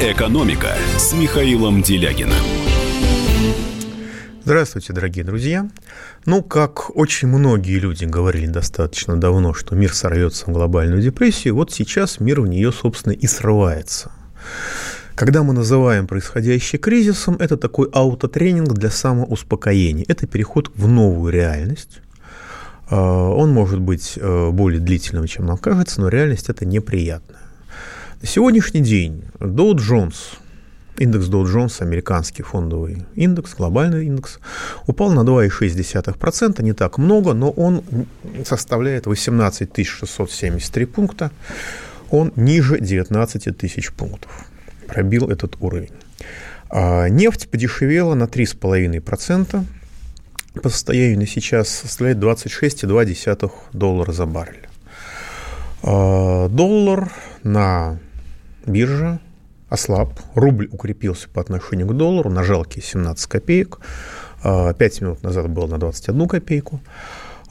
«Экономика» с Михаилом Делягиным. Здравствуйте, дорогие друзья. Ну, как очень многие люди говорили достаточно давно, что мир сорвется в глобальную депрессию, вот сейчас мир в нее, собственно, и срывается. Когда мы называем происходящее кризисом, это такой аутотренинг для самоуспокоения. Это переход в новую реальность. А, он может быть э, более длительным, чем нам кажется, но реальность это неприятная. На сегодняшний день Dow Jones, индекс Dow Jones, американский фондовый индекс, глобальный индекс, упал на 2,6%, не так много, но он составляет 18 673 пункта, он ниже 19 тысяч пунктов пробил этот уровень. А нефть подешевела на 3,5%. По состоянию на сейчас составляет 26,2 доллара за баррель. А доллар на бирже ослаб, рубль укрепился по отношению к доллару на жалкие 17 копеек. 5 а минут назад был на 21 копейку.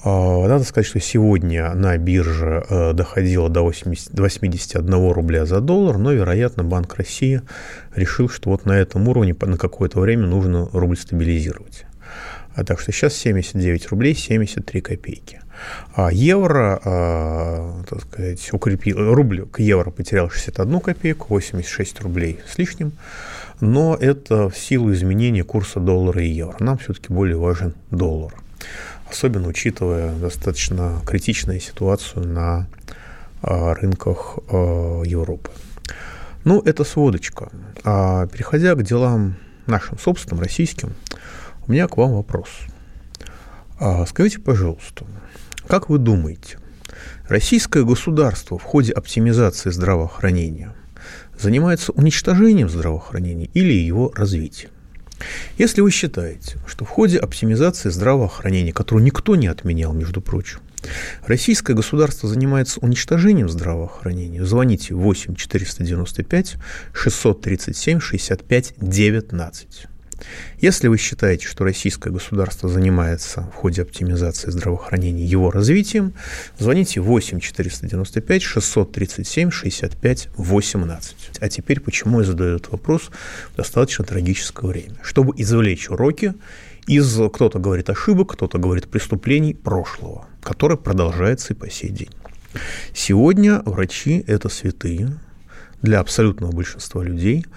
А, надо сказать, что сегодня на бирже э, доходило до 80, 81 рубля за доллар, но, вероятно, Банк России решил, что вот на этом уровне на какое-то время нужно рубль стабилизировать. А так что сейчас 79 рублей 73 копейки. А евро, а, так сказать, укрепил, рубль к евро потерял 61 копейку, 86 рублей с лишним. Но это в силу изменения курса доллара и евро. Нам все-таки более важен доллар особенно учитывая достаточно критичную ситуацию на а, рынках а, Европы. Ну, это сводочка. А переходя к делам нашим собственным, российским, у меня к вам вопрос. Скажите, пожалуйста, как вы думаете, российское государство в ходе оптимизации здравоохранения занимается уничтожением здравоохранения или его развитием? Если вы считаете, что в ходе оптимизации здравоохранения, которую никто не отменял, между прочим, Российское государство занимается уничтожением здравоохранения. Звоните 8 495 637 65 19. Если вы считаете, что российское государство занимается в ходе оптимизации здравоохранения его развитием, звоните 8 495 637 65 18. А теперь почему я задаю этот вопрос в достаточно трагическое время? Чтобы извлечь уроки из, кто-то говорит, ошибок, кто-то говорит, преступлений прошлого, которое продолжается и по сей день. Сегодня врачи – это святые для абсолютного большинства людей –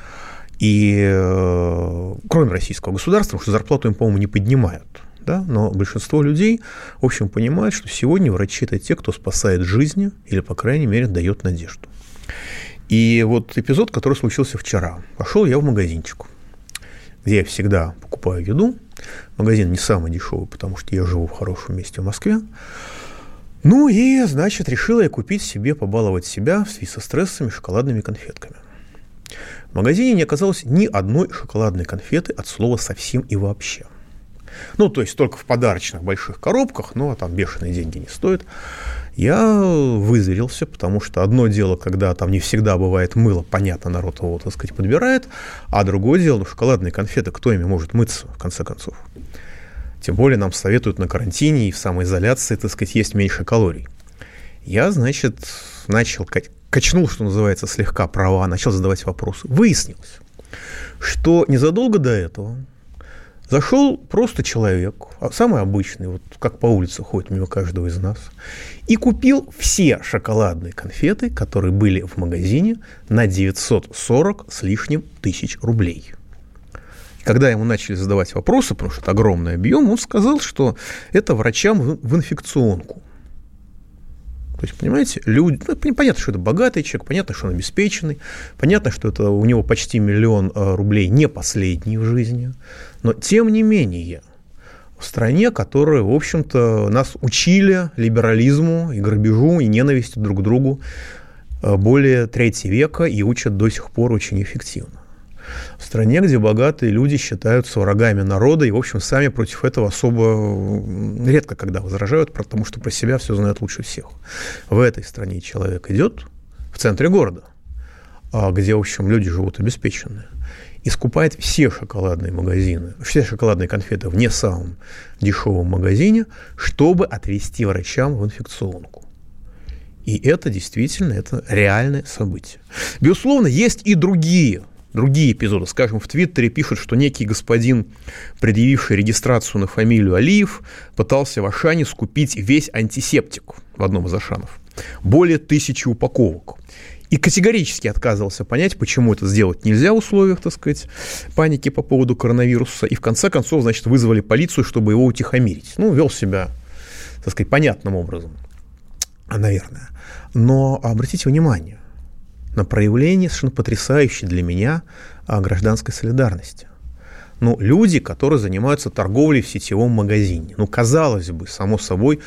и э, кроме российского государства, потому что зарплату им, по-моему, не поднимают. Да? Но большинство людей, в общем, понимают, что сегодня врачи – это те, кто спасает жизни или, по крайней мере, дает надежду. И вот эпизод, который случился вчера. Пошел я в магазинчик, где я всегда покупаю еду. Магазин не самый дешевый, потому что я живу в хорошем месте в Москве. Ну и, значит, решила я купить себе, побаловать себя в связи со стрессами шоколадными конфетками – в магазине не оказалось ни одной шоколадной конфеты от слова совсем и вообще. Ну, то есть только в подарочных больших коробках, ну, а там бешеные деньги не стоят. Я вызверился, потому что одно дело, когда там не всегда бывает мыло, понятно, народ его, так сказать, подбирает, а другое дело, ну, шоколадные конфеты, кто ими может мыться, в конце концов. Тем более нам советуют на карантине и в самоизоляции, так сказать, есть меньше калорий. Я, значит, начал качнул, что называется, слегка права, начал задавать вопросы. Выяснилось, что незадолго до этого зашел просто человек, а самый обычный, вот как по улице ходит мимо каждого из нас, и купил все шоколадные конфеты, которые были в магазине, на 940 с лишним тысяч рублей. Когда ему начали задавать вопросы, потому что это огромный объем, он сказал, что это врачам в инфекционку. То есть, понимаете, люди, ну, понятно, что это богатый человек, понятно, что он обеспеченный, понятно, что это у него почти миллион э, рублей не последний в жизни, но тем не менее, в стране, которая, в общем-то, нас учили либерализму и грабежу, и ненависти друг к другу э, более трети века и учат до сих пор очень эффективно в стране, где богатые люди считаются врагами народа и, в общем, сами против этого особо редко когда возражают, потому что про себя все знают лучше всех. В этой стране человек идет в центре города, а где, в общем, люди живут обеспеченные, и скупает все шоколадные магазины, все шоколадные конфеты в не самом дешевом магазине, чтобы отвезти врачам в инфекционку. И это действительно это реальное событие. Безусловно, есть и другие другие эпизоды. Скажем, в Твиттере пишут, что некий господин, предъявивший регистрацию на фамилию Алиев, пытался в Ашане скупить весь антисептик в одном из Ашанов. Более тысячи упаковок. И категорически отказывался понять, почему это сделать нельзя в условиях, так сказать, паники по поводу коронавируса. И в конце концов, значит, вызвали полицию, чтобы его утихомирить. Ну, вел себя, так сказать, понятным образом, наверное. Но обратите внимание, на проявление совершенно потрясающей для меня а, гражданской солидарности. Ну, люди, которые занимаются торговлей в сетевом магазине. Ну, казалось бы, само собой,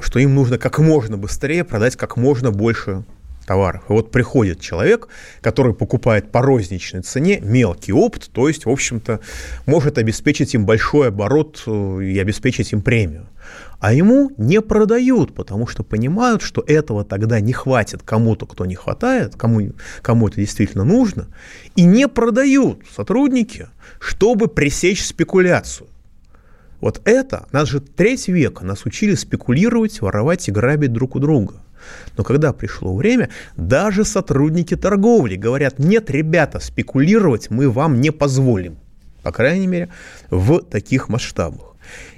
что им нужно как можно быстрее продать как можно больше товаров. И вот приходит человек, который покупает по розничной цене мелкий опт, то есть, в общем-то, может обеспечить им большой оборот э, и обеспечить им премию. А ему не продают, потому что понимают, что этого тогда не хватит кому-то, кто не хватает, кому, кому это действительно нужно, и не продают сотрудники, чтобы пресечь спекуляцию. Вот это, нас же треть века нас учили спекулировать, воровать и грабить друг у друга. Но когда пришло время, даже сотрудники торговли говорят, нет, ребята, спекулировать мы вам не позволим. По крайней мере, в таких масштабах.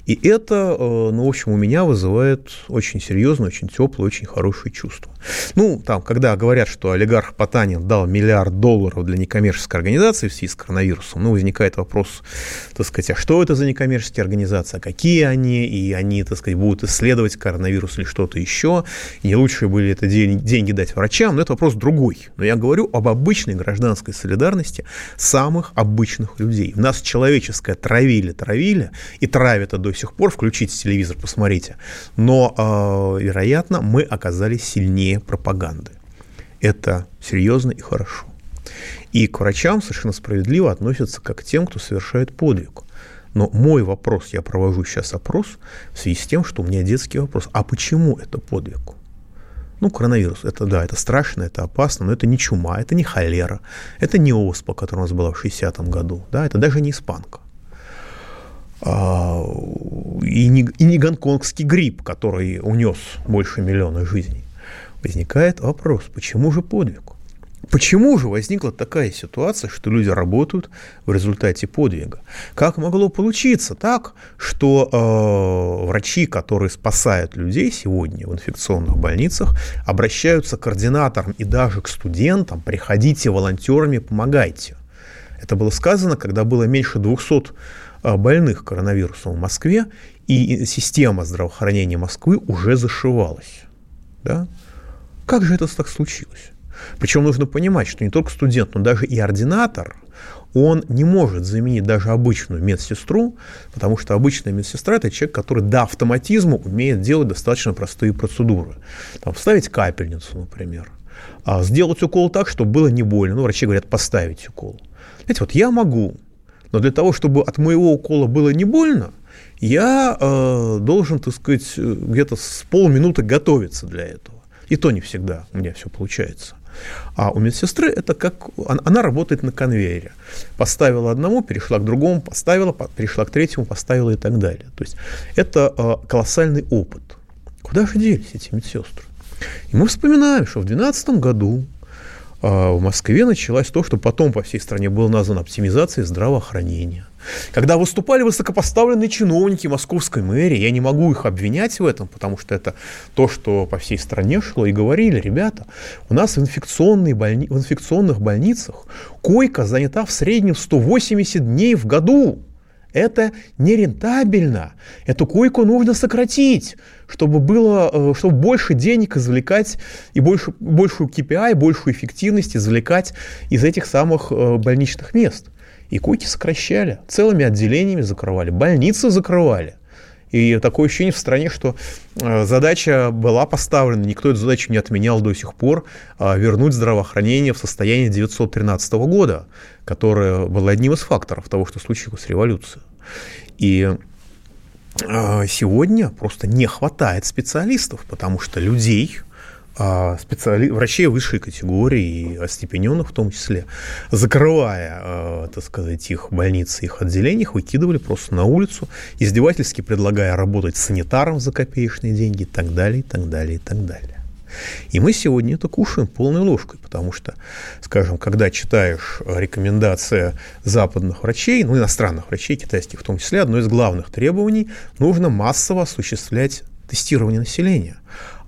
И это, э, ну, в общем, у меня вызывает очень серьезное, очень теплое, очень хорошее чувство. Ну, там, когда говорят, что олигарх Потанин дал миллиард долларов для некоммерческой организации в связи с коронавирусом, ну, возникает вопрос, так сказать, а что это за некоммерческие организации, а какие они, и они, так сказать, будут исследовать коронавирус или что-то еще, и не лучше были это деньги дать врачам, но это вопрос другой. Но я говорю об обычной гражданской солидарности самых обычных людей. У нас человеческое травили, травили, и травят это до сих пор, включите телевизор, посмотрите. Но, э, вероятно, мы оказались сильнее пропаганды. Это серьезно и хорошо. И к врачам совершенно справедливо относятся как к тем, кто совершает подвиг. Но мой вопрос, я провожу сейчас опрос в связи с тем, что у меня детский вопрос. А почему это подвиг? Ну, коронавирус, это да, это страшно, это опасно, но это не чума, это не холера, это не оспа, которая у нас была в 60-м году, да, это даже не испанка. А, и не, и не гонконгский грипп, который унес больше миллиона жизней. Возникает вопрос, почему же подвиг? Почему же возникла такая ситуация, что люди работают в результате подвига? Как могло получиться так, что э, врачи, которые спасают людей сегодня в инфекционных больницах, обращаются к координаторам и даже к студентам, приходите волонтерами, помогайте. Это было сказано, когда было меньше 200 Э, больных коронавирусом в Москве, и система здравоохранения Москвы уже зашивалась. Да? Как же это так случилось? Причем нужно понимать, что не только студент, но даже и ординатор, он не может заменить даже обычную медсестру, потому что обычная медсестра – это человек, который до автоматизма умеет делать достаточно простые процедуры. Там, вставить капельницу, например, а сделать укол так, чтобы было не больно. Ну, врачи говорят, поставить укол. Знаете, вот я могу но для того, чтобы от моего укола было не больно, я э, должен, так сказать, где-то с полминуты готовиться для этого. И то не всегда у меня все получается. А у медсестры это как... Она работает на конвейере. Поставила одному, перешла к другому, поставила, перешла к третьему, поставила и так далее. То есть это э, колоссальный опыт. Куда же делись эти медсестры? И мы вспоминаем, что в 2012 году а, в Москве началось то, что потом по всей стране было названо оптимизацией здравоохранения. Когда выступали высокопоставленные чиновники московской мэрии, я не могу их обвинять в этом, потому что это то, что по всей стране шло, и говорили, ребята, у нас в, инфекционной больни... в инфекционных больницах койка занята в среднем 180 дней в году. Это нерентабельно. Эту койку нужно сократить, чтобы было, э, чтобы больше денег извлекать и больше, большую KPI, большую эффективность извлекать из этих самых э, больничных мест. И койки сокращали, целыми отделениями закрывали, больницы закрывали. И такое ощущение в стране, что э, задача была поставлена, никто эту задачу не отменял до сих пор, а вернуть здравоохранение в состояние 1913 года, которое было одним из факторов того, что случилось революция. И сегодня просто не хватает специалистов, потому что людей, а, специали... врачей высшей категории, и остепененных в том числе, закрывая, э, так сказать, их больницы, их отделения, их выкидывали просто на улицу, издевательски предлагая работать санитаром за копеечные деньги и так далее, и так далее, и так далее. И мы сегодня это кушаем полной ложкой, потому что, скажем, когда читаешь рекомендации западных врачей, ну, иностранных врачей, китайских в том числе, одно из главных требований – нужно массово осуществлять тестирование населения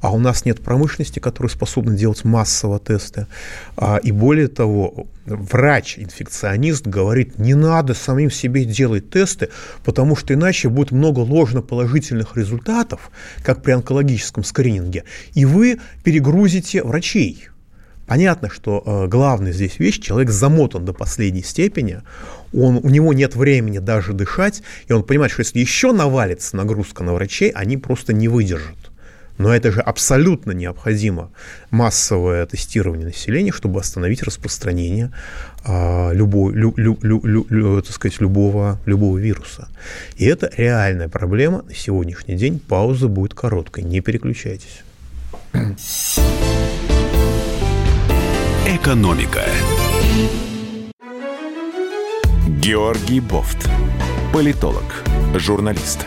а у нас нет промышленности, которая способна делать массово тесты. А, и более того, врач-инфекционист говорит, не надо самим себе делать тесты, потому что иначе будет много ложноположительных результатов, как при онкологическом скрининге, и вы перегрузите врачей. Понятно, что э, главная здесь вещь, человек замотан до последней степени, он, у него нет времени даже дышать, и он понимает, что если еще навалится нагрузка на врачей, они просто не выдержат. Но это же абсолютно необходимо массовое тестирование населения, чтобы остановить распространение а, любой, лю, лю, лю, лю, лю, так сказать, любого, любого вируса. И это реальная проблема. На сегодняшний день пауза будет короткой. Не переключайтесь. Экономика. Георгий Бофт. Политолог, журналист,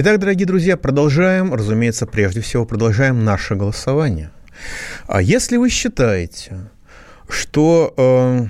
Итак, дорогие друзья, продолжаем, разумеется, прежде всего продолжаем наше голосование. А если вы считаете, что э,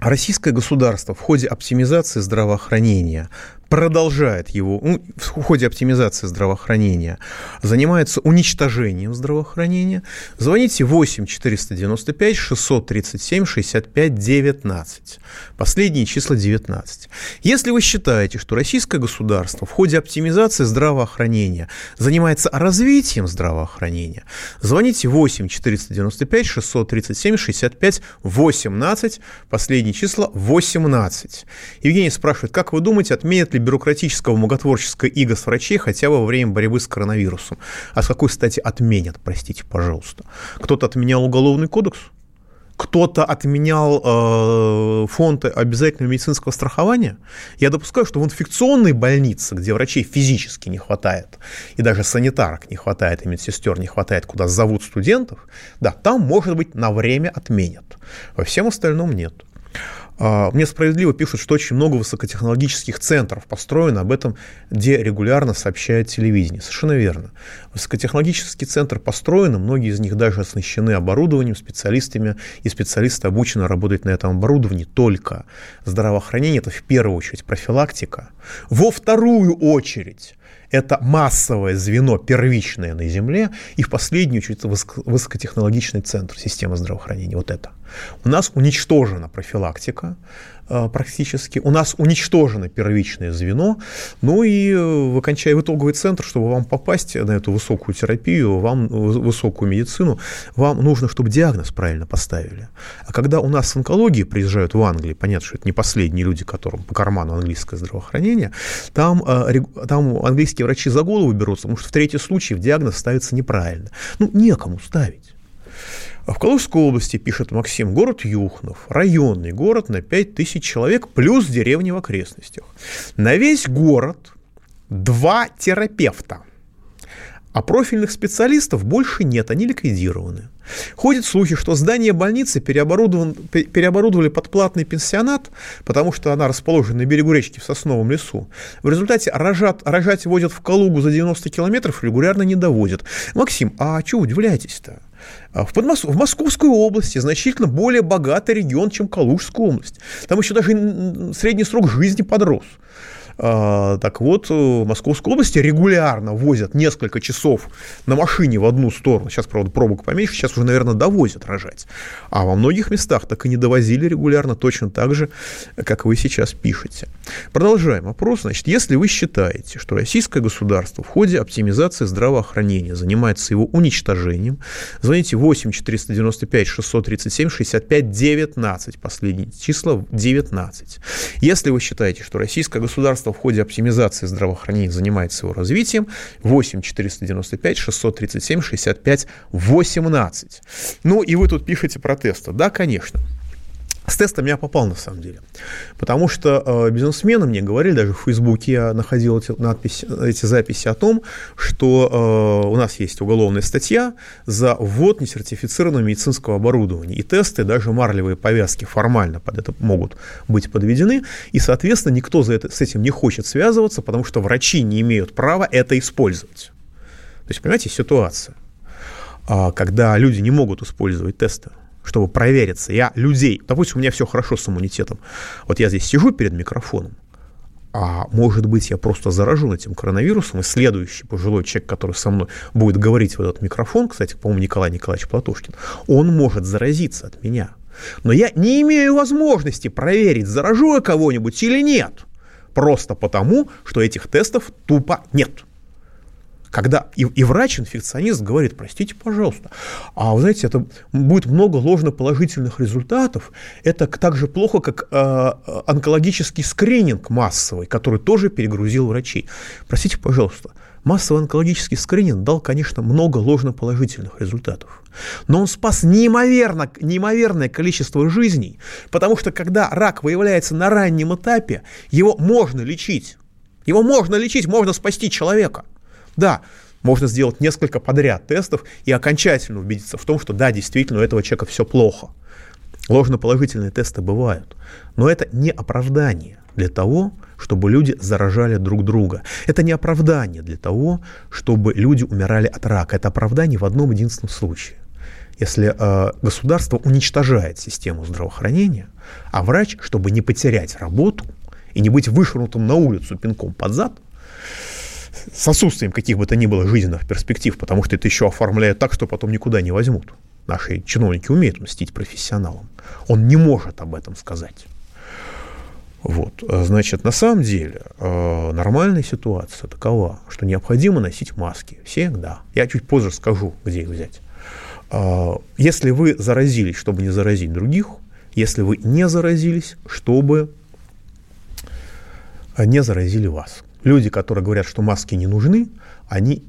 российское государство в ходе оптимизации здравоохранения продолжает его, в ходе оптимизации здравоохранения, занимается уничтожением здравоохранения, звоните 8 495 637 65 19. Последние числа 19. Если вы считаете, что российское государство в ходе оптимизации здравоохранения занимается развитием здравоохранения, звоните 8 495 637 65 18. Последние числа 18. Евгений спрашивает, как вы думаете, отменят ли ли бюрократического многотворческого иго с врачей хотя бы во время борьбы с коронавирусом. А с какой стати отменят, простите, пожалуйста? Кто-то отменял уголовный кодекс? кто-то отменял э, фонд обязательного медицинского страхования. Я допускаю, что в инфекционной больнице, где врачей физически не хватает, и даже санитарок не хватает, и медсестер не хватает, куда зовут студентов, да, там, может быть, на время отменят. Во всем остальном нет. А, мне справедливо пишут, что очень много высокотехнологических центров построено, об этом где регулярно сообщает телевидение. Совершенно верно. Высокотехнологический центр построен, многие из них даже оснащены оборудованием, специалистами, и специалисты обучены работать на этом оборудовании. Только здравоохранение – это в первую очередь профилактика. Во вторую очередь это массовое звено, первичное на Земле, и в последнюю очередь высокотехнологичный центр системы здравоохранения. Вот это. У нас уничтожена профилактика, Э, практически. У нас уничтожено первичное звено, ну и э, в, окончая, в итоговый центр, чтобы вам попасть на эту высокую терапию, вам высокую медицину, вам нужно, чтобы диагноз правильно поставили. А когда у нас с онкологией приезжают в Англию, понятно, что это не последние люди, которым по карману английское здравоохранение, там, э, там английские врачи за голову берутся, потому что в третьем случае диагноз ставится неправильно. Ну, некому ставить. А в Калужской области, пишет Максим, город Юхнов, районный город на 5 тысяч человек, плюс деревни в окрестностях. На весь город два терапевта. А профильных специалистов больше нет, они ликвидированы. Ходят слухи, что здание больницы переоборудован, переоборудовали под платный пенсионат, потому что она расположена на берегу речки в Сосновом лесу. В результате рожат, рожать возят в Калугу за 90 километров, регулярно не доводят. Максим, а чего удивляетесь-то? А в, Подмос... в Московской области значительно более богатый регион, чем Калужская область. Там еще даже средний срок жизни подрос. А, так вот, в Московской области регулярно возят несколько часов на машине в одну сторону. Сейчас, правда, пробок поменьше, сейчас уже, наверное, довозят рожать. А во многих местах так и не довозили регулярно, точно так же, как вы сейчас пишете. Продолжаем вопрос. Значит, если вы считаете, что российское государство в ходе оптимизации здравоохранения занимается его уничтожением, звоните 8 495 637 65 19, последние числа 19. Если вы считаете, что российское государство государство в ходе оптимизации здравоохранения занимается его развитием. 8 495 637 65 18. Ну и вы тут пишете про тесты. Да, конечно. С тестом я попал на самом деле. Потому что э, бизнесмены мне говорили, даже в Фейсбуке я находил эти, надписи, эти записи о том, что э, у нас есть уголовная статья за ввод несертифицированного медицинского оборудования. И тесты, даже марлевые повязки формально под это могут быть подведены. И, соответственно, никто за это, с этим не хочет связываться, потому что врачи не имеют права это использовать. То есть, понимаете, ситуация, а, когда люди не могут использовать тесты чтобы провериться. Я людей, допустим, у меня все хорошо с иммунитетом. Вот я здесь сижу перед микрофоном, а может быть, я просто заражен этим коронавирусом, и следующий пожилой человек, который со мной будет говорить в этот микрофон, кстати, по-моему, Николай Николаевич Платошкин, он может заразиться от меня. Но я не имею возможности проверить, заражу я кого-нибудь или нет. Просто потому, что этих тестов тупо нет когда и, и врач-инфекционист говорит, простите, пожалуйста, а вы знаете, это будет много ложноположительных результатов, это так же плохо, как э, онкологический скрининг массовый, который тоже перегрузил врачей. Простите, пожалуйста, массовый онкологический скрининг дал, конечно, много ложноположительных результатов. Но он спас неимоверно, неимоверное количество жизней, потому что когда рак выявляется на раннем этапе, его можно лечить. Его можно лечить, можно спасти человека – да, можно сделать несколько подряд тестов и окончательно убедиться в том, что да, действительно у этого человека все плохо. Ложноположительные тесты бывают, но это не оправдание для того, чтобы люди заражали друг друга. Это не оправдание для того, чтобы люди умирали от рака. Это оправдание в одном единственном случае. Если э, государство уничтожает систему здравоохранения, а врач, чтобы не потерять работу и не быть вышвырнутым на улицу пинком под зад, с отсутствием каких бы то ни было жизненных перспектив, потому что это еще оформляет так, что потом никуда не возьмут. Наши чиновники умеют мстить профессионалам. Он не может об этом сказать. Вот. Значит, на самом деле э, нормальная ситуация такова, что необходимо носить маски всегда. Я чуть позже скажу, где их взять. Э, если вы заразились, чтобы не заразить других, если вы не заразились, чтобы не заразили вас люди, которые говорят, что маски не нужны, они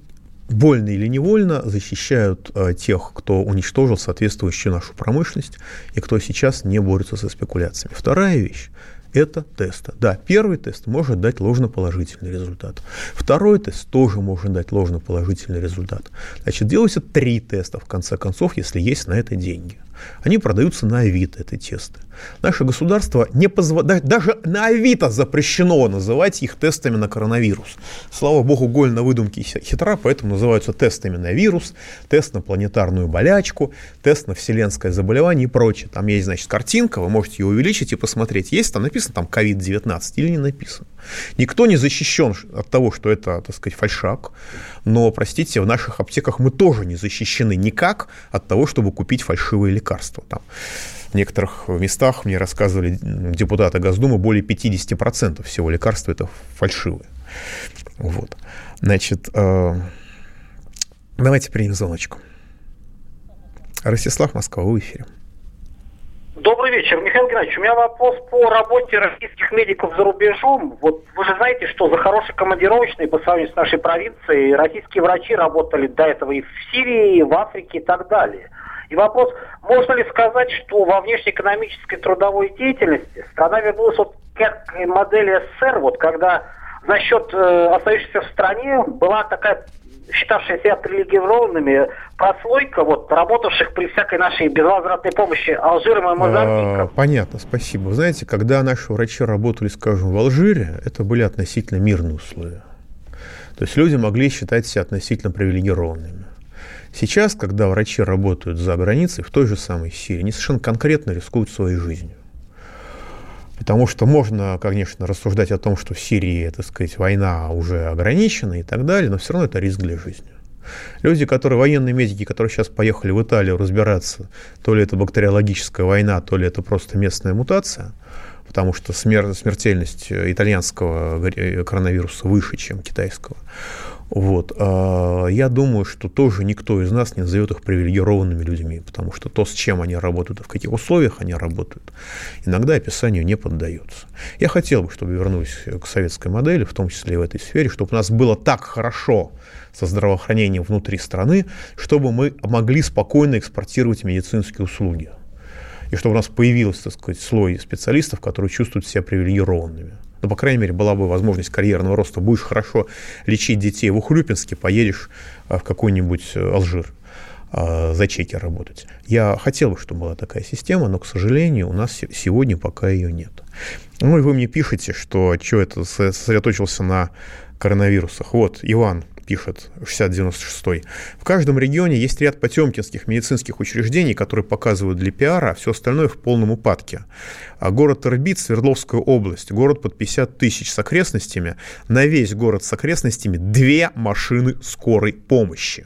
вольно или невольно защищают э, тех, кто уничтожил соответствующую нашу промышленность и кто сейчас не борется со спекуляциями. Вторая вещь это тесты. Да, первый тест может дать ложноположительный результат. Второй тест тоже может дать ложноположительный результат. Значит, делаются три теста, в конце концов, если есть на это деньги. Они продаются на Авито, эти тесты. Наше государство не позволяет, даже на Авито запрещено называть их тестами на коронавирус. Слава богу, голь на выдумке хитра, поэтому называются тестами на вирус, тест на планетарную болячку, тест на вселенское заболевание и прочее. Там есть, значит, картинка, вы можете ее увеличить и посмотреть, есть там написано там COVID-19 или не написано. Никто не защищен от того, что это, так сказать, фальшак, но, простите, в наших аптеках мы тоже не защищены никак от того, чтобы купить фальшивые лекарства. Там в некоторых местах мне рассказывали депутаты Госдумы, более 50% всего лекарства это фальшивые. Вот. Значит, э, давайте примем звоночку. Ростислав Москва, в эфире. Добрый вечер, Михаил Геннадьевич. У меня вопрос по работе российских медиков за рубежом. Вот вы же знаете, что за хорошие командировочные по сравнению с нашей провинцией российские врачи работали до этого и в Сирии, и в Африке и так далее. И вопрос, можно ли сказать, что во внешнеэкономической трудовой деятельности страна вернулась вот к модели СССР, вот когда за счет э, остающихся в стране была такая считавшая себя привилегированными прослойка, вот, работавших при всякой нашей безвозвратной помощи Алжиром и Мозамбиком. А, понятно, спасибо. Вы знаете, когда наши врачи работали, скажем, в Алжире, это были относительно мирные условия. То есть люди могли считать себя относительно привилегированными. Сейчас, когда врачи работают за границей, в той же самой Сирии, они совершенно конкретно рискуют своей жизнью. Потому что можно, конечно, рассуждать о том, что в Сирии, так сказать, война уже ограничена и так далее, но все равно это риск для жизни. Люди, которые военные медики, которые сейчас поехали в Италию разбираться, то ли это бактериологическая война, то ли это просто местная мутация, потому что смер- смертельность итальянского коронавируса выше, чем китайского Вот. А, я думаю, что тоже никто из нас не назовет их привилегированными людьми, потому что то, с чем они работают и в каких условиях они работают, иногда описанию не поддается. Я хотел бы, чтобы вернулись к советской модели, в том числе и в этой сфере, чтобы у нас было так хорошо со здравоохранением внутри страны, чтобы мы могли спокойно экспортировать медицинские услуги. И чтобы у нас появился, так сказать, слой специалистов, которые чувствуют себя привилегированными ну, по крайней мере, была бы возможность карьерного роста. Будешь хорошо лечить детей в Ухрюпинске, поедешь а, в какой-нибудь э, Алжир а, за чеки работать. Я хотел бы, чтобы была такая система, но, к сожалению, у нас сегодня пока ее нет. Ну и вы мне пишете, что что это сосредоточился на коронавирусах. Вот, Иван пишет 6096. В каждом регионе есть ряд потемкинских медицинских учреждений, которые показывают для пиара, а все остальное в полном упадке. А город Ирбит, Свердловская область, город под 50 тысяч с окрестностями, на весь город с окрестностями две машины скорой помощи.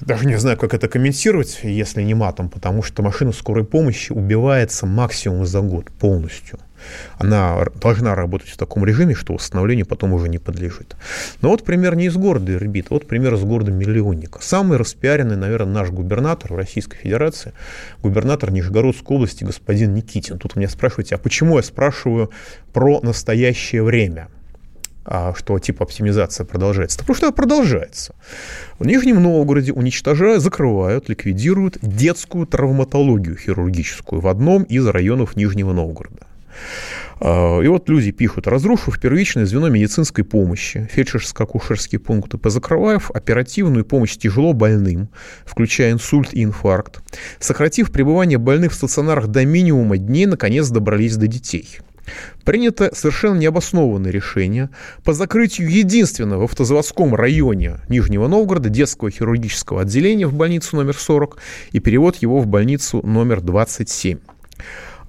Даже не знаю, как это комментировать, если не матом, потому что машина скорой помощи убивается максимум за год полностью она должна работать в таком режиме, что восстановлению потом уже не подлежит. Но вот пример не из города Ирбит, вот пример из города Миллионника. Самый распиаренный, наверное, наш губернатор в Российской Федерации, губернатор Нижегородской области господин Никитин. Тут меня спрашиваете, а почему я спрашиваю про настоящее время? а, что типа оптимизация продолжается. потому что она продолжается. В Нижнем Новгороде уничтожают, закрывают, ликвидируют детскую травматологию хирургическую в одном из районов Нижнего Новгорода. А, и вот люди пишут, разрушив первичное звено медицинской помощи, фельдшерско-акушерские пункты, позакрывав оперативную помощь тяжело больным, включая инсульт и инфаркт, сократив пребывание больных в стационарах до минимума дней, наконец добрались до детей. Принято совершенно необоснованное решение по закрытию единственного в автозаводском районе Нижнего Новгорода детского хирургического отделения в больницу номер 40 и перевод его в больницу номер 27.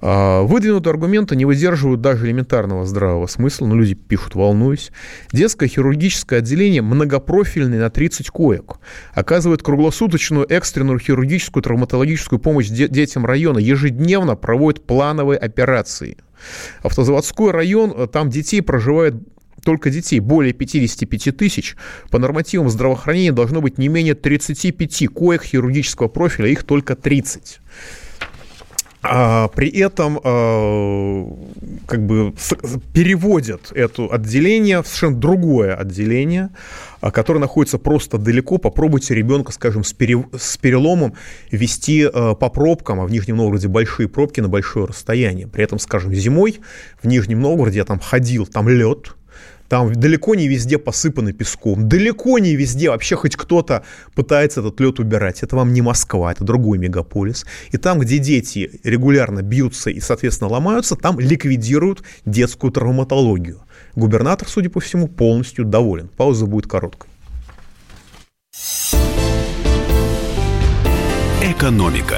А, выдвинутые аргументы не выдерживают даже элементарного здравого смысла, но люди пишут, волнуюсь. Детское хирургическое отделение многопрофильное на 30 коек. Оказывает круглосуточную экстренную хирургическую травматологическую помощь детям района. Ежедневно проводит плановые операции. Автозаводской район, э, там детей проживает только детей более 55 тысяч, по нормативам здравоохранения должно быть не менее 35 коек хирургического профиля, их только 30. А, при этом а, как бы переводят это отделение в совершенно другое отделение, а, которое находится просто далеко. Попробуйте ребенка, скажем, с, с переломом вести по пробкам, а в Нижнем Новгороде большие пробки на большое расстояние. При этом, скажем, зимой в Нижнем Новгороде я там ходил, там лед, там далеко не везде посыпаны песком, далеко не везде вообще хоть кто-то пытается этот лед убирать. Это вам не Москва, это другой мегаполис. И там, где дети регулярно бьются и, соответственно, ломаются, там ликвидируют детскую травматологию. Губернатор, судя по всему, полностью доволен. Пауза будет короткой. Экономика.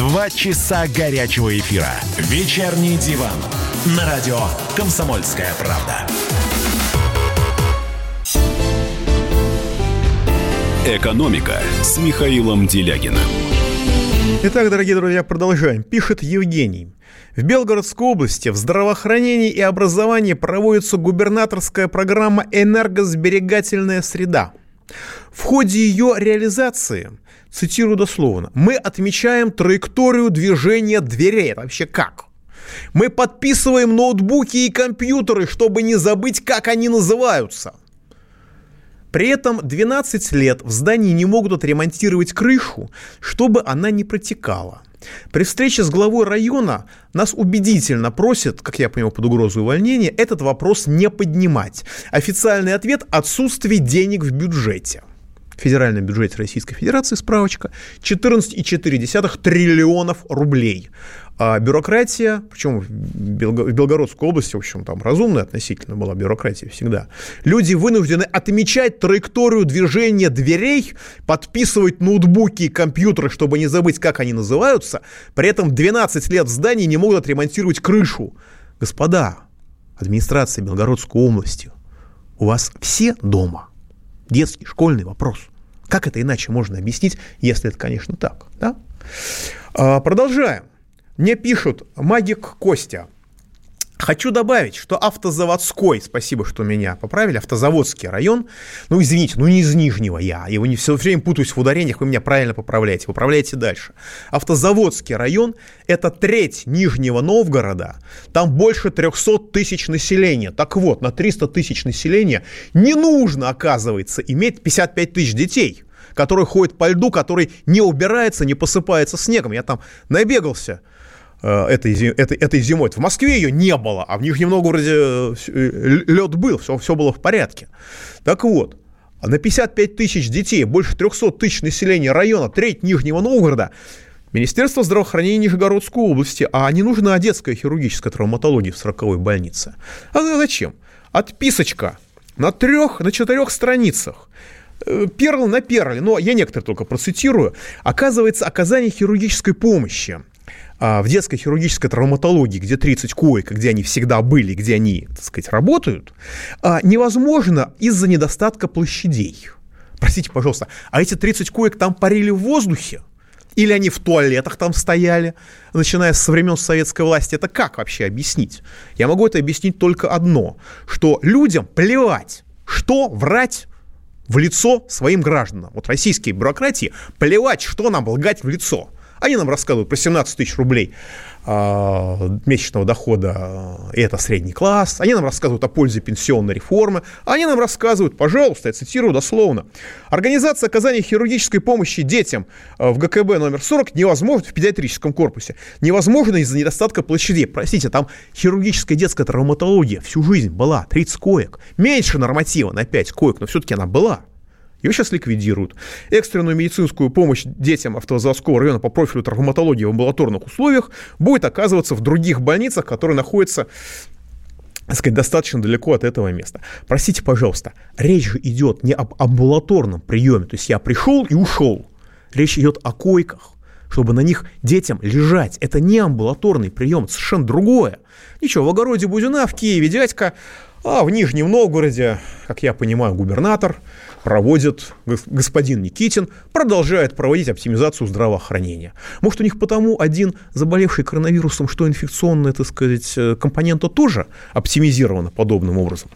Два часа горячего эфира. Вечерний диван на радио «Комсомольская правда». «Экономика» с Михаилом Делягиным. Итак, дорогие друзья, продолжаем. Пишет Евгений. В Белгородской области в здравоохранении и образовании проводится губернаторская программа «Энергосберегательная среда». В ходе ее реализации, цитирую дословно, мы отмечаем траекторию движения дверей. Это вообще как? Мы подписываем ноутбуки и компьютеры, чтобы не забыть, как они называются. При этом 12 лет в здании не могут отремонтировать крышу, чтобы она не протекала. При встрече с главой района нас убедительно просят, как я понимаю, под угрозу увольнения, этот вопрос не поднимать. Официальный ответ – отсутствие денег в бюджете. Федеральном бюджете Российской Федерации, справочка, 14,4 триллионов рублей. А бюрократия, причем в Белгородской области, в общем, там разумная относительно была бюрократия всегда, люди вынуждены отмечать траекторию движения дверей, подписывать ноутбуки и компьютеры, чтобы не забыть, как они называются, при этом 12 лет в здании не могут отремонтировать крышу. Господа, администрация Белгородской области, у вас все дома? Детский, школьный вопрос. Как это иначе можно объяснить, если это, конечно, так? Да? А, продолжаем. Мне пишут «Магик Костя». Хочу добавить, что автозаводской, спасибо, что меня поправили, автозаводский район, ну, извините, ну, не из Нижнего я, его не все время путаюсь в ударениях, вы меня правильно поправляете, поправляйте дальше. Автозаводский район – это треть Нижнего Новгорода, там больше 300 тысяч населения. Так вот, на 300 тысяч населения не нужно, оказывается, иметь 55 тысяч детей – который ходит по льду, который не убирается, не посыпается снегом. Я там набегался этой, этой, этой зимой. В Москве ее не было, а в Нижнем Новгороде э, э, лед был, все, все было в порядке. Так вот, на 55 тысяч детей, больше 300 тысяч населения района, треть Нижнего Новгорода, Министерство здравоохранения Нижегородской области, а не нужна детская хирургическая травматология в 40-й больнице. А зачем? Отписочка на трех, на четырех страницах. Перл на перле, но я некоторые только процитирую. Оказывается, оказание хирургической помощи в детской хирургической травматологии, где 30 коек, где они всегда были, где они, так сказать, работают, а, невозможно из-за недостатка площадей. Простите, пожалуйста, а эти 30 коек там парили в воздухе? Или они в туалетах там стояли, начиная со времен советской власти? Это как вообще объяснить? Я могу это объяснить только одно, что людям плевать, что врать в лицо своим гражданам. Вот российские бюрократии плевать, что нам лгать в лицо – они нам рассказывают про 17 тысяч рублей э, месячного дохода, и это средний класс. Они нам рассказывают о пользе пенсионной реформы. Они нам рассказывают, пожалуйста, я цитирую дословно, организация оказания хирургической помощи детям а, в ГКБ номер 40 невозможно в педиатрическом корпусе. Невозможно из-за недостатка площадей. Простите, там хирургическая детская травматология всю жизнь была, 30 коек. Меньше норматива на 5 коек, но все-таки она была. Ее сейчас ликвидируют. Экстренную медицинскую помощь детям автозаводского района по профилю травматологии в амбулаторных условиях будет оказываться в других больницах, которые находятся так сказать, достаточно далеко от этого места. Простите, пожалуйста, речь же идет не об амбулаторном приеме, то есть я пришел и ушел. Речь идет о койках, чтобы на них детям лежать. Это не амбулаторный прием, это совершенно другое. Ничего, в огороде Бузина, в Киеве дядька, а в Нижнем Новгороде, как я понимаю, губернатор – проводит господин Никитин, продолжает проводить оптимизацию здравоохранения. Может, у них потому один заболевший коронавирусом, что инфекционная, так сказать, э, компонента тоже оптимизирована подобным образом.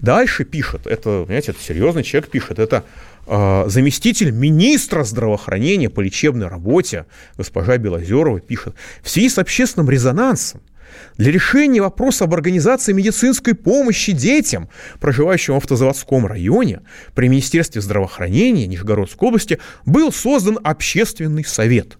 Дальше пишет, это, понимаете, это серьезный человек пишет, это э, заместитель министра здравоохранения по лечебной работе, госпожа Белозерова, пишет, в связи с общественным резонансом для решения вопроса об организации медицинской помощи детям, проживающим в автозаводском районе, при Министерстве здравоохранения Нижегородской области был создан общественный совет.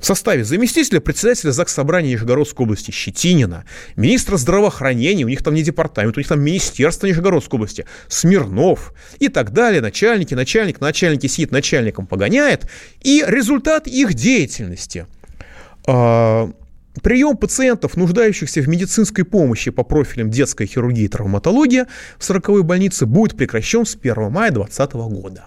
В составе заместителя председателя ЗАГС Собрания Нижегородской области Щетинина, министра здравоохранения, у них там не департамент, у них там министерство Нижегородской области, Смирнов и так далее, начальники, начальник, начальники сидит, начальником погоняет, и результат их деятельности. А, – Прием пациентов, нуждающихся в медицинской помощи по профилям детская хирургия и травматология в 40-й больнице будет прекращен с 1 мая 2020 года.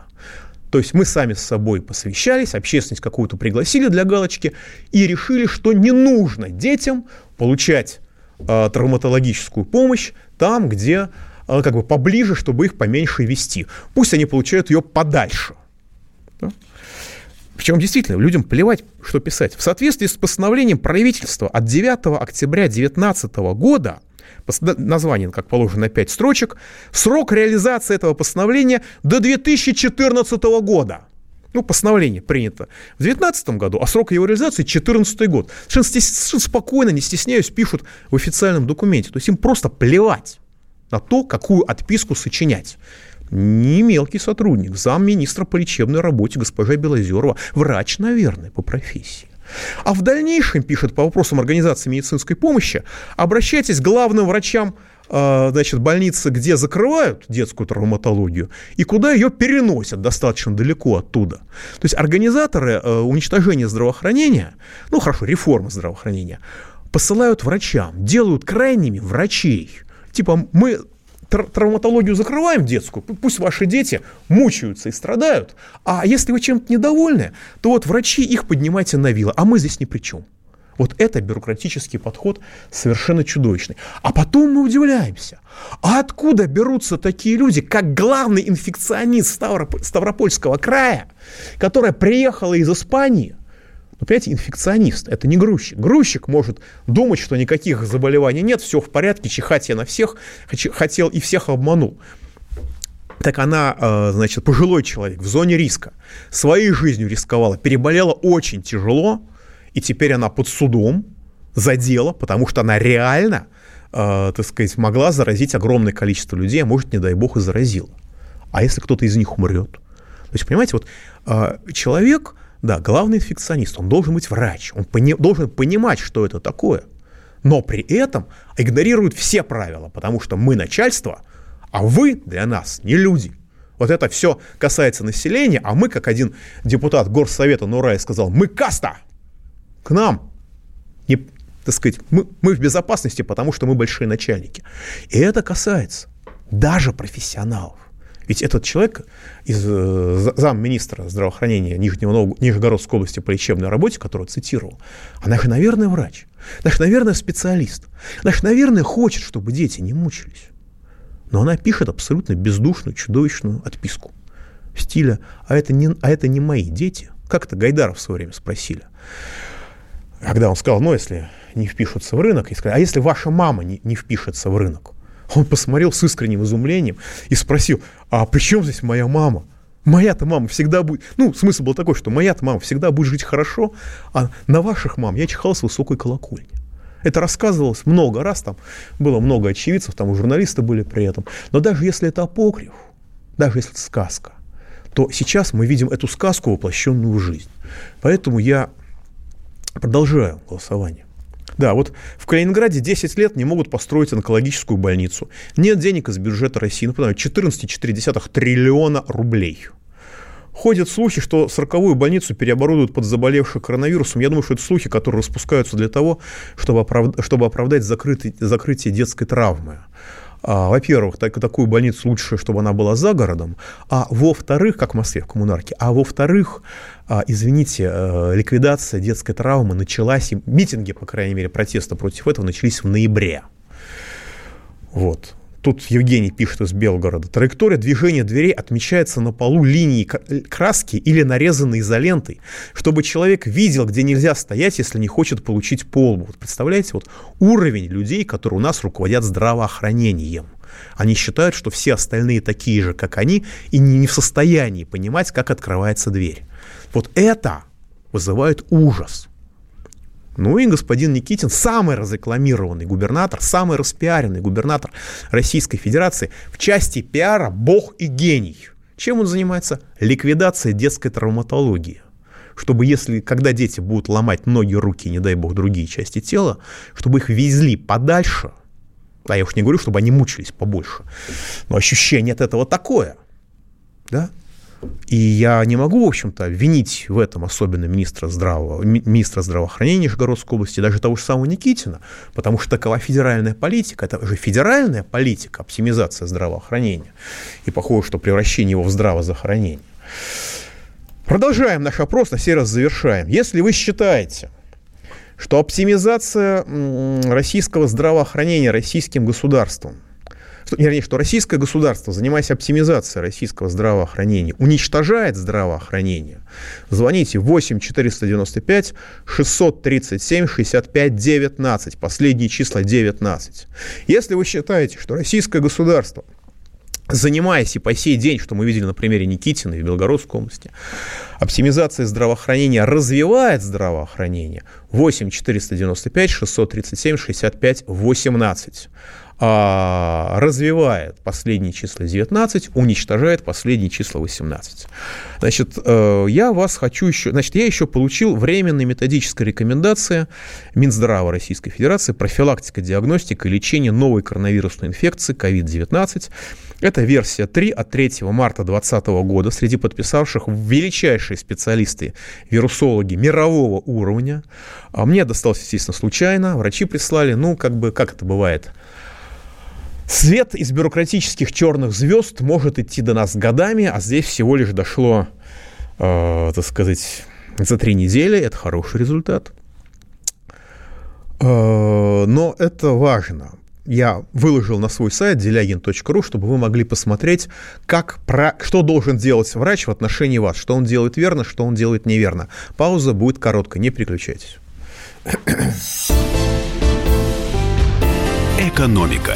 То есть мы сами с собой посовещались, общественность какую-то пригласили для галочки и решили, что не нужно детям получать э, травматологическую помощь там, где э, как бы поближе, чтобы их поменьше вести. Пусть они получают ее подальше. Да? Причем действительно людям плевать, что писать. В соответствии с постановлением правительства от 9 октября 2019 года название, как положено, на 5 строчек, срок реализации этого постановления до 2014 года. Ну, постановление принято в 2019 году, а срок его реализации 2014 год. Совершенно спокойно, не стесняюсь, пишут в официальном документе. То есть им просто плевать на то, какую отписку сочинять не мелкий сотрудник, замминистра по лечебной работе госпожа Белозерова, врач, наверное, по профессии. А в дальнейшем, пишет по вопросам организации медицинской помощи, обращайтесь к главным врачам а, значит, больницы, где закрывают детскую травматологию, и куда ее переносят достаточно далеко оттуда. То есть организаторы э, уничтожения здравоохранения, ну хорошо, реформы здравоохранения, посылают врачам, делают крайними врачей. Типа мы травматологию закрываем детскую, пусть ваши дети мучаются и страдают, а если вы чем-то недовольны, то вот врачи их поднимайте на вилы, а мы здесь ни при чем. Вот это бюрократический подход совершенно чудовищный. А потом мы удивляемся, а откуда берутся такие люди, как главный инфекционист Ставропольского края, которая приехала из Испании, но, понимаете, инфекционист – это не грузчик. Грузчик может думать, что никаких заболеваний нет, все в порядке, чихать я на всех, хотел и всех обманул. Так она, э, значит, пожилой человек в зоне риска, своей жизнью рисковала, переболела очень тяжело, и теперь она под судом за дело, потому что она реально, э, так сказать, могла заразить огромное количество людей, а может, не дай бог, и заразила. А если кто-то из них умрет? То есть, понимаете, вот э, человек – да, главный инфекционист, он должен быть врач, он пони, должен понимать, что это такое. Но при этом игнорирует все правила, потому что мы начальство, а вы для нас не люди. Вот это все касается населения, а мы, как один депутат Горсовета Нурай сказал, мы каста, к нам, не, так сказать, мы, мы в безопасности, потому что мы большие начальники. И это касается даже профессионалов. Ведь этот человек из э, замминистра здравоохранения Нижнего, Нижегородской области по лечебной работе, которую цитировал, она же, наверное, врач. Она же, наверное, специалист. Она же, наверное, хочет, чтобы дети не мучились. Но она пишет абсолютно бездушную, чудовищную отписку. В стиле «а это не, а это не мои дети». Как это Гайдаров в свое время спросили. Когда он сказал, ну, если не впишутся в рынок, и сказали, а если ваша мама не, не впишется в рынок? Он посмотрел с искренним изумлением и спросил, а при чем здесь моя мама? Моя-то мама всегда будет... Ну, смысл был такой, что моя-то мама всегда будет жить хорошо, а на ваших мам я чихал с высокой колокольни. Это рассказывалось много раз, там было много очевидцев, там и журналисты были при этом. Но даже если это апокриф, даже если это сказка, то сейчас мы видим эту сказку, воплощенную в жизнь. Поэтому я продолжаю голосование. Да, вот в Калининграде 10 лет не могут построить онкологическую больницу. Нет денег из бюджета России, ну, 14,4 триллиона рублей. Ходят слухи, что 40-ю больницу переоборудуют под заболевших коронавирусом. Я думаю, что это слухи, которые распускаются для того, чтобы, оправдать, чтобы оправдать закрытие, закрытие детской травмы. А, во-первых, так, такую больницу лучше, чтобы она была за городом, а во-вторых, как в Москве, в коммунарке, а во-вторых, а, извините, э, ликвидация детской травмы началась, и митинги, по крайней мере, протеста против этого начались в ноябре. Вот. Тут Евгений пишет из Белгорода. Траектория движения дверей отмечается на полу линии краски или нарезанной изолентой, чтобы человек видел, где нельзя стоять, если не хочет получить полбу. Вот представляете, вот уровень людей, которые у нас руководят здравоохранением. Они считают, что все остальные такие же, как они, и не в состоянии понимать, как открывается дверь. Вот это вызывает ужас. Ну и господин Никитин, самый разрекламированный губернатор, самый распиаренный губернатор Российской Федерации в части пиара «Бог и гений». Чем он занимается? Ликвидация детской травматологии. Чтобы если, когда дети будут ломать ноги, руки, не дай бог, другие части тела, чтобы их везли подальше, а я уж не говорю, чтобы они мучились побольше, но ощущение от этого такое, да, и я не могу, в общем-то, винить в этом особенно министра, здравого, министра здравоохранения Нижегородской области, даже того же самого Никитина, потому что такова федеральная политика. Это же федеральная политика, оптимизация здравоохранения. И похоже, что превращение его в здравозахоронение. Продолжаем наш опрос, на сей раз завершаем. Если вы считаете, что оптимизация российского здравоохранения российским государством что, вернее, что российское государство, занимаясь оптимизацией российского здравоохранения, уничтожает здравоохранение, звоните 8 495 637 65 19, последние числа 19. Если вы считаете, что российское государство занимаясь и по сей день, что мы видели на примере Никитина и Белгородской области, оптимизация здравоохранения развивает здравоохранение 8 495 637 65 18. А, развивает последние числа 19, уничтожает последние числа 18. Значит, э, я вас хочу еще... Значит, я еще получил временные методические рекомендации Минздрава Российской Федерации профилактика, диагностика и лечение новой коронавирусной инфекции COVID-19. Это версия 3 от 3 марта 2020 года. Среди подписавших величайшие специалисты, вирусологи мирового уровня. А мне досталось, естественно, случайно. Врачи прислали, ну, как бы, как это бывает – Свет из бюрократических черных звезд может идти до нас годами, а здесь всего лишь дошло, э, так сказать, за три недели. Это хороший результат. Э, но это важно. Я выложил на свой сайт делягин.ру, чтобы вы могли посмотреть, как про, что должен делать врач в отношении вас, что он делает верно, что он делает неверно. Пауза будет короткая, не переключайтесь. Экономика.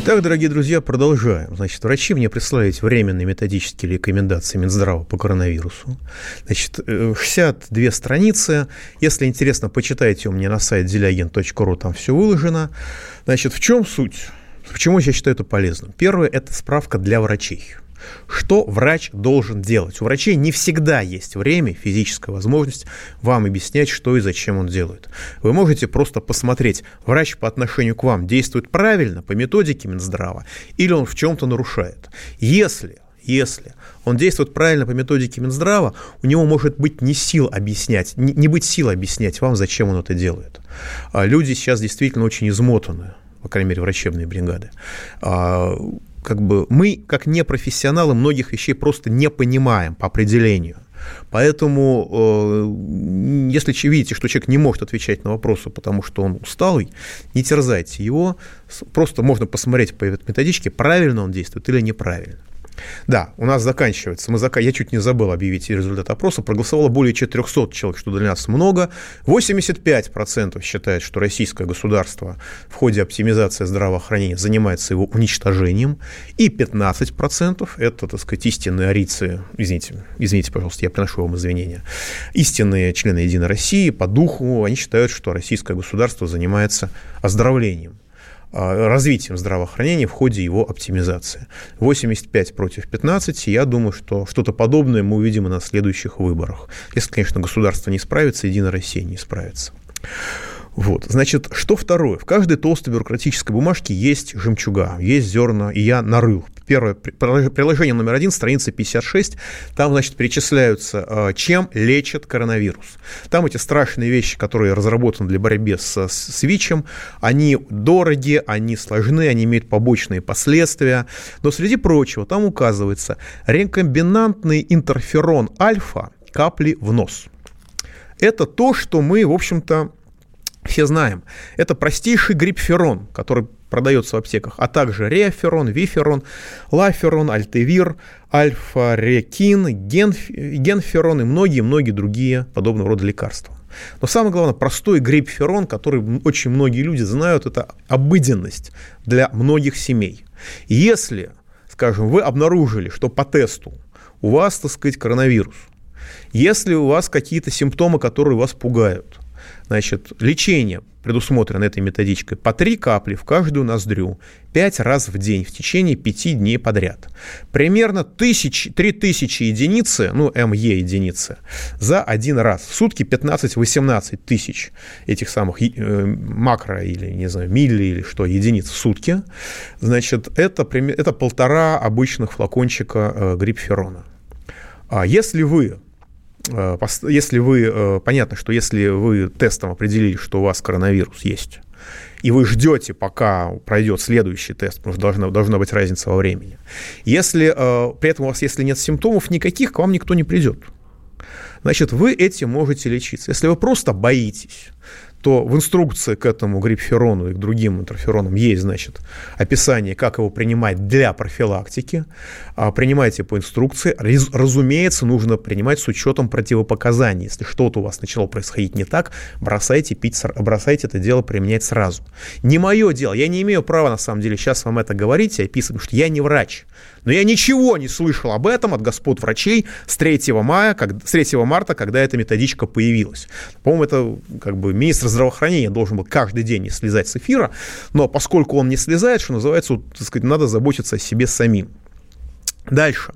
Итак, дорогие друзья, продолжаем. Значит, врачи мне прислали временные методические рекомендации Минздрава по коронавирусу. Значит, 62 э, страницы. Если интересно, почитайте у меня на сайте делягин.ру, там все выложено. Значит, в чем суть? Почему я считаю это полезным? Первое – это справка для врачей. Что врач должен делать? У врачей не всегда есть время, физическая возможность вам объяснять, что и зачем он делает. Вы можете просто посмотреть, врач по отношению к вам действует правильно по методике Минздрава или он в чем-то нарушает. Если если он действует правильно по методике Минздрава, у него может быть не сил объяснять, не, не быть сил объяснять вам, зачем он это делает. А люди сейчас действительно очень измотаны по крайней мере, врачебные бригады. Как бы мы, как непрофессионалы, многих вещей просто не понимаем по определению. Поэтому, э, если видите, что человек не может отвечать на вопросы, потому что он усталый, не терзайте его. Просто можно посмотреть по методичке, правильно он действует или неправильно. Да, у нас заканчивается. Мы зак... Я чуть не забыл объявить результат опроса. Проголосовало более 400 человек, что для нас много. 85% считают, что российское государство в ходе оптимизации здравоохранения занимается его уничтожением. И 15% это, так сказать, истинные арийцы, извините, извините, пожалуйста, я приношу вам извинения, истинные члены Единой России по духу, они считают, что российское государство занимается оздоровлением развитием здравоохранения в ходе его оптимизации. 85 против 15, я думаю, что что-то подобное мы увидим и на следующих выборах. Если, конечно, государство не справится, Единая Россия не справится. Вот. Значит, что второе? В каждой толстой бюрократической бумажке есть жемчуга, есть зерна, и я нарыл. Первое приложение номер один, страница 56, там, значит, перечисляются, а, чем лечат коронавирус. Там эти страшные вещи, которые разработаны для борьбы с, с ВИЧем, они дороги, они сложны, они имеют побочные последствия. Но среди прочего там указывается рекомбинантный интерферон альфа капли в нос. Это то, что мы, в общем-то, все знаем. Это простейший грипферон, который продается в аптеках, а также реаферон, виферон, лаферон, альтевир, альфа-рекин, генф, генферон и многие-многие другие подобного рода лекарства. Но самое главное, простой грипферон, который очень многие люди знают, это обыденность для многих семей. Если, скажем, вы обнаружили, что по тесту у вас, так сказать, коронавирус, если у вас какие-то симптомы, которые вас пугают – Значит, лечение предусмотрено этой методичкой по три капли в каждую ноздрю пять раз в день в течение пяти дней подряд. Примерно тысяч, 3000 единицы, ну, МЕ единицы, за один раз. В сутки 15-18 тысяч этих самых э, макро или, не знаю, милли или что, единиц в сутки. Значит, это, это полтора обычных флакончика э, грипферона. А если вы если вы, э, понятно, что если вы тестом определили, что у вас коронавирус есть, и вы ждете, пока пройдет следующий тест, потому что должна, должна быть разница во времени. Если э, при этом у вас, если нет симптомов никаких, к вам никто не придет. Значит, вы этим можете лечиться. Если вы просто боитесь, то в инструкции к этому грипферону и к другим интерферонам есть, значит, описание, как его принимать для профилактики. А, принимайте по инструкции. Разумеется, нужно принимать с учетом противопоказаний. Если что-то у вас начало происходить не так, бросайте пить, бросайте это дело применять сразу. Не мое дело. Я не имею права, на самом деле, сейчас вам это говорить и описывать, потому что я не врач. Но я ничего не слышал об этом от господ врачей с 3, мая, как, с 3 марта, когда эта методичка появилась. По-моему, это как бы министр здравоохранения должен был каждый день не слезать с эфира, но поскольку он не слезает, что называется, так сказать, надо заботиться о себе самим. Дальше.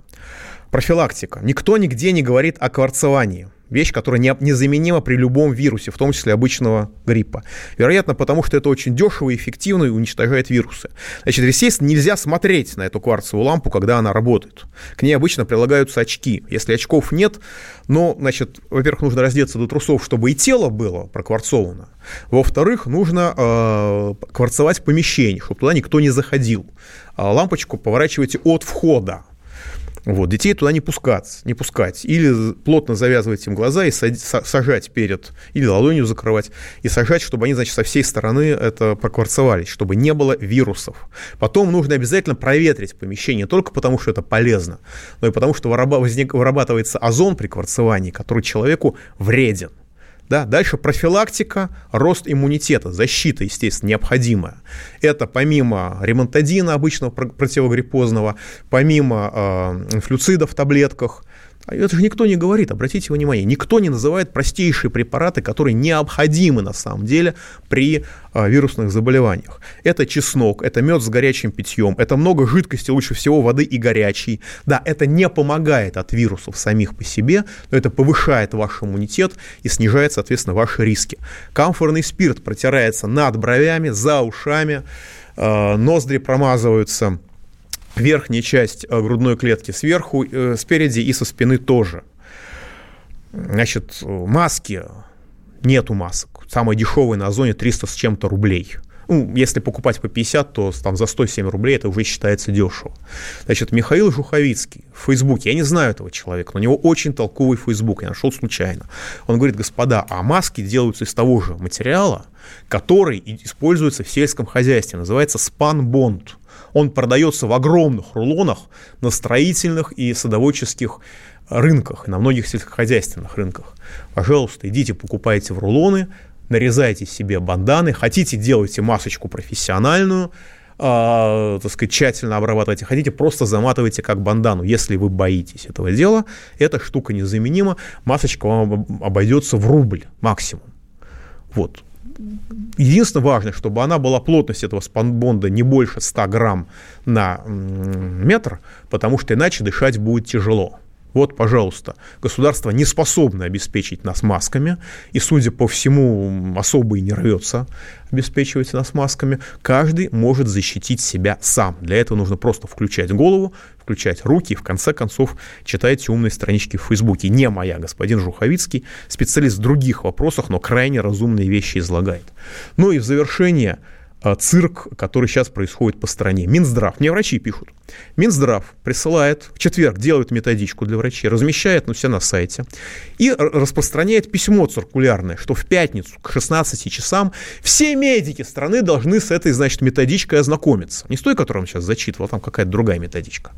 Профилактика. Никто нигде не говорит о кварцевании вещь, которая незаменима при любом вирусе, в том числе обычного гриппа. Вероятно, потому что это очень дешево и эффективно и уничтожает вирусы. Значит, естественно, нельзя смотреть на эту кварцевую лампу, когда она работает. К ней обычно прилагаются очки. Если очков нет, но, значит, во-первых, нужно раздеться до трусов, чтобы и тело было прокварцовано. Во-вторых, нужно э, кварцевать помещение, чтобы туда никто не заходил. А лампочку поворачивайте от входа, вот, детей туда не пускать, не пускать. Или плотно завязывать им глаза и сажать перед, или ладонью закрывать, и сажать, чтобы они, значит, со всей стороны это прокварцевались, чтобы не было вирусов. Потом нужно обязательно проветрить помещение, только потому, что это полезно, но и потому, что вырабатывается озон при кварцевании, который человеку вреден. Да? Дальше профилактика, рост иммунитета, защита, естественно, необходимая. Это помимо ремонтадина обычного противогриппозного, помимо э, флюцидов в таблетках, это же никто не говорит, обратите внимание, никто не называет простейшие препараты, которые необходимы на самом деле при а, вирусных заболеваниях. Это чеснок, это мед с горячим питьем, это много жидкости, лучше всего воды и горячей. Да, это не помогает от вирусов самих по себе, но это повышает ваш иммунитет и снижает, соответственно, ваши риски. Камфорный спирт протирается над бровями, за ушами, э, ноздри промазываются верхняя часть э, грудной клетки сверху, э, спереди и со спины тоже. Значит, маски, нету масок. Самые дешевые на Озоне 300 с чем-то рублей. Ну, если покупать по 50, то там за 107 рублей это уже считается дешево. Значит, Михаил Жуховицкий в Фейсбуке, я не знаю этого человека, но у него очень толковый Фейсбук, я нашел случайно. Он говорит, господа, а маски делаются из того же материала, который используется в сельском хозяйстве, называется спанбонд. Он продается в огромных рулонах на строительных и садоводческих рынках, на многих сельскохозяйственных рынках. Пожалуйста, идите, покупайте в рулоны, нарезайте себе банданы, хотите, делайте масочку профессиональную, э, так сказать, тщательно обрабатывайте, хотите, просто заматывайте как бандану. Если вы боитесь этого дела, эта штука незаменима, масочка вам обойдется в рубль максимум. Вот. Единственное важно, чтобы она была плотность этого спанбонда не больше 100 грамм на метр, потому что иначе дышать будет тяжело. Вот, пожалуйста, государство не способно обеспечить нас масками, и, судя по всему, особо и не рвется обеспечивать нас масками. Каждый может защитить себя сам. Для этого нужно просто включать голову, включать руки и, в конце концов, читайте умные странички в Фейсбуке. Не моя, господин Жуховицкий, специалист в других вопросах, но крайне разумные вещи излагает. Ну и в завершение – цирк, который сейчас происходит по стране. Минздрав, мне врачи пишут. Минздрав присылает, в четверг делает методичку для врачей, размещает ну, все на сайте и распространяет письмо циркулярное, что в пятницу к 16 часам все медики страны должны с этой, значит, методичкой ознакомиться. Не с той, которую он сейчас зачитывал, там какая-то другая методичка.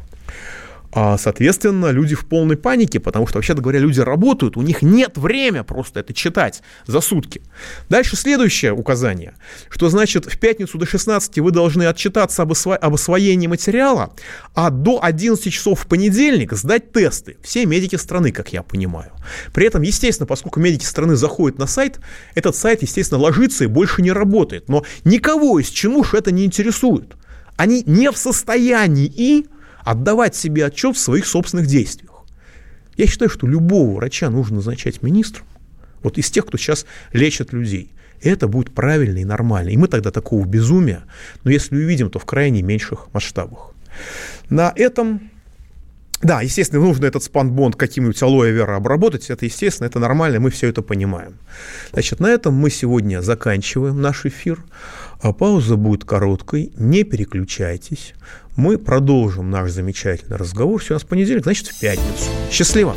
А, соответственно, люди в полной панике, потому что, вообще говоря, люди работают, у них нет времени просто это читать за сутки. Дальше следующее указание, что значит в пятницу до 16 вы должны отчитаться об, осво- об освоении материала, а до 11 часов в понедельник сдать тесты. Все медики страны, как я понимаю. При этом, естественно, поскольку медики страны заходят на сайт, этот сайт, естественно, ложится и больше не работает. Но никого из чинуш это не интересует. Они не в состоянии и отдавать себе отчет в своих собственных действиях. Я считаю, что любого врача нужно назначать министром, вот из тех, кто сейчас лечит людей. Это будет правильно и нормально. И мы тогда такого безумия, но если увидим, то в крайне меньших масштабах. На этом Да, естественно, нужно этот спанбонд каким-нибудь алоэ вера обработать. Это естественно, это нормально, мы все это понимаем. Значит, на этом мы сегодня заканчиваем наш эфир. А пауза будет короткой, не переключайтесь. Мы продолжим наш замечательный разговор. Все у нас понедельник, значит, в пятницу. Счастливо!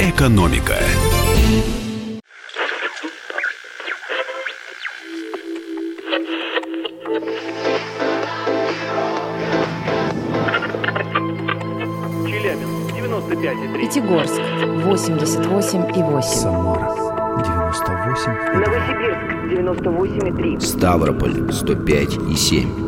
Экономика. Челябинск, 95,3. Пятигорск, 88,8. Самара 98 Новосибирск, 98,3. Ставрополь 105 и 7.